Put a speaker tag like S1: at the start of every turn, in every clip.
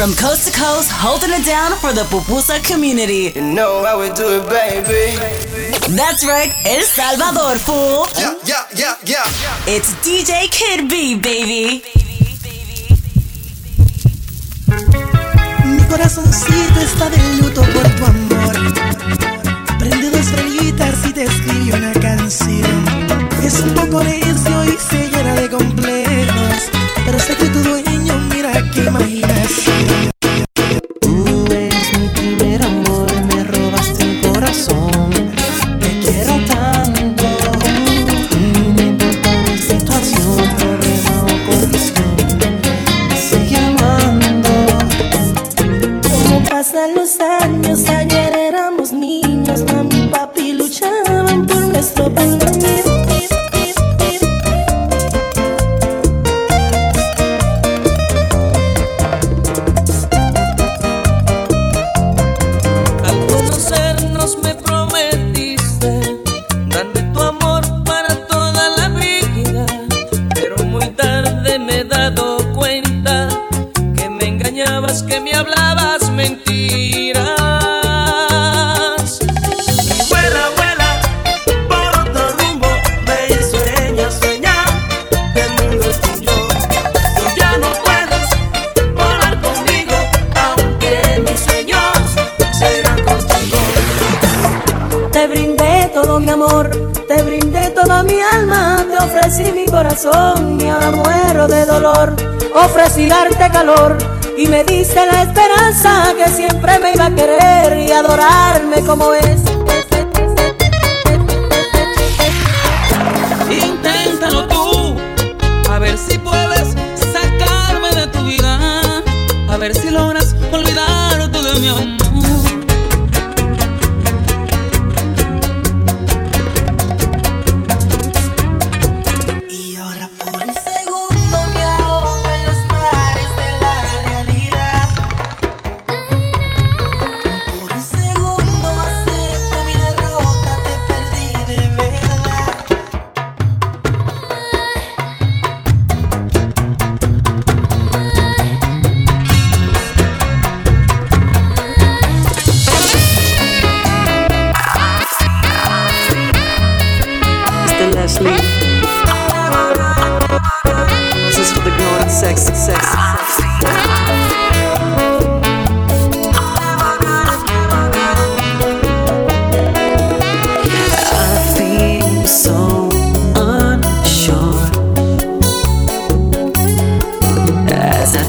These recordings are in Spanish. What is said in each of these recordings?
S1: From coast to coast, holding it down for the pupusa community.
S2: You know how we do it, baby.
S1: That's right, El Salvador, fool.
S3: Yeah, yeah, yeah, yeah. yeah.
S1: It's DJ Kid B, baby.
S4: Mi corazoncito está de luto por tu amor. Prende dos velitas y te escribe una canción. Es un poco de pasan los años, ayer te brindé toda mi alma, te ofrecí mi corazón y ahora muero de dolor. Ofrecí darte calor y me diste la esperanza que siempre me iba a querer y adorarme como es.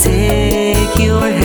S5: take your hand.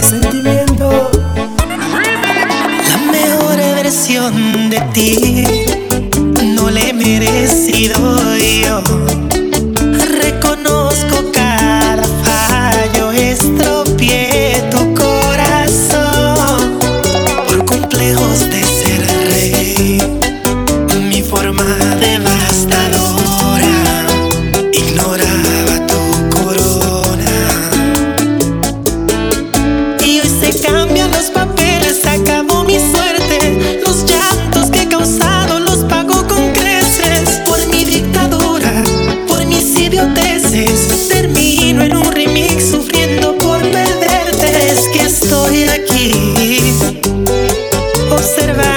S4: Sentimiento. La mejor versión de ti no le he merecido yo.
S6: observar.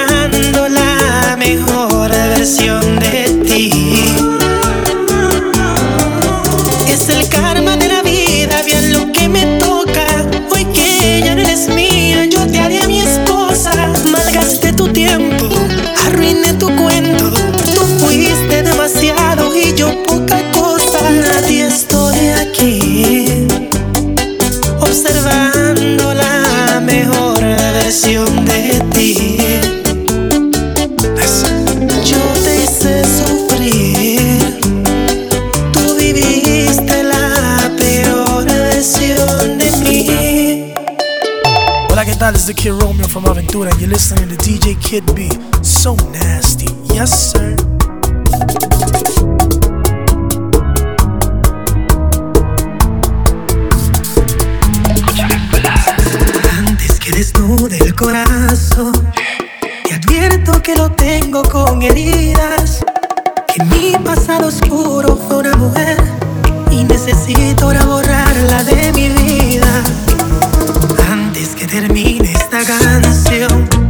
S6: From Aventura, and you're to DJ Kid B. So nasty. Yes, sir.
S4: Antes que desnude el corazón, te advierto que lo tengo con heridas. Que mi pasado oscuro fue una mujer y necesito ahora borrarla de mi vida que termine esta canción.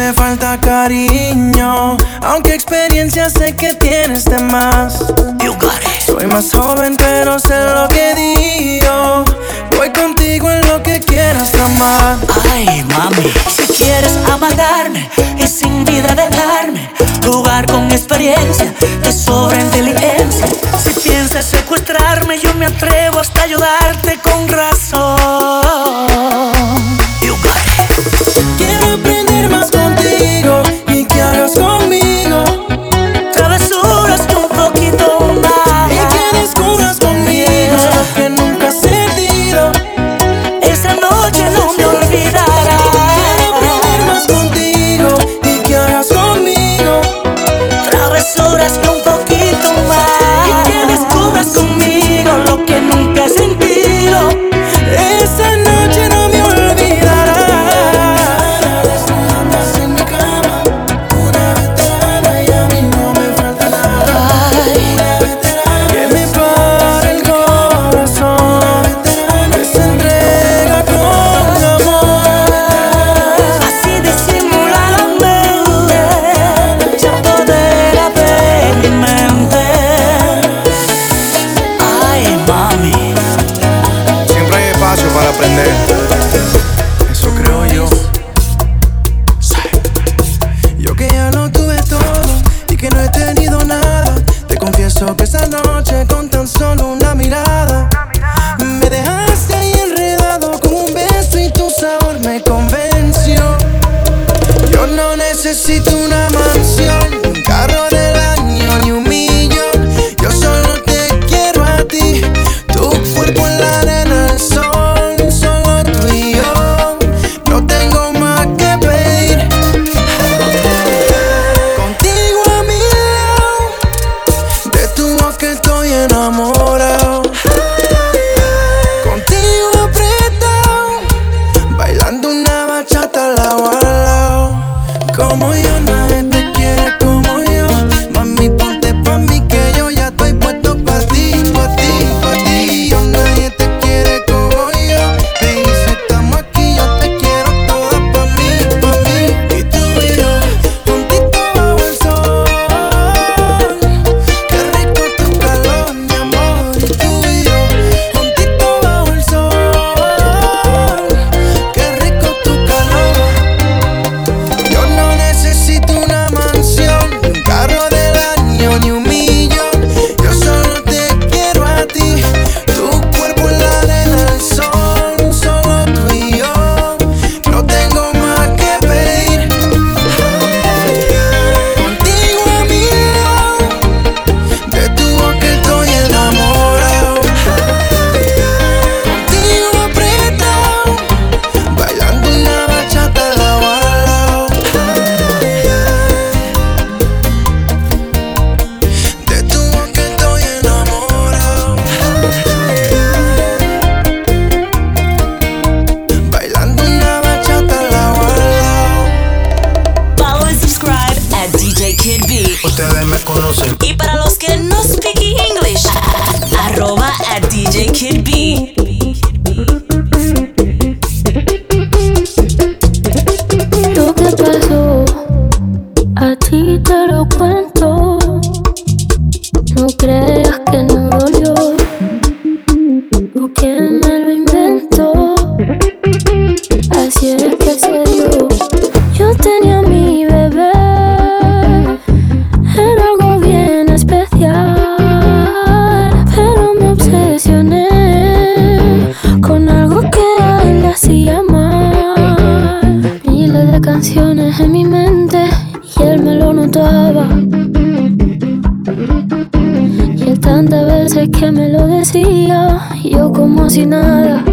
S7: hace falta cariño. Aunque experiencia sé que tienes de más. Soy más joven, pero sé lo que digo. Voy contigo en lo que quieras amar.
S1: Ay, mami,
S8: si quieres amargarme y sin vida dejarme, lugar con experiencia, te sobra inteligencia. Si piensas secuestrarme, yo me atrevo hasta ayudarte con razón.
S7: Y
S3: yo
S7: como si
S9: nada.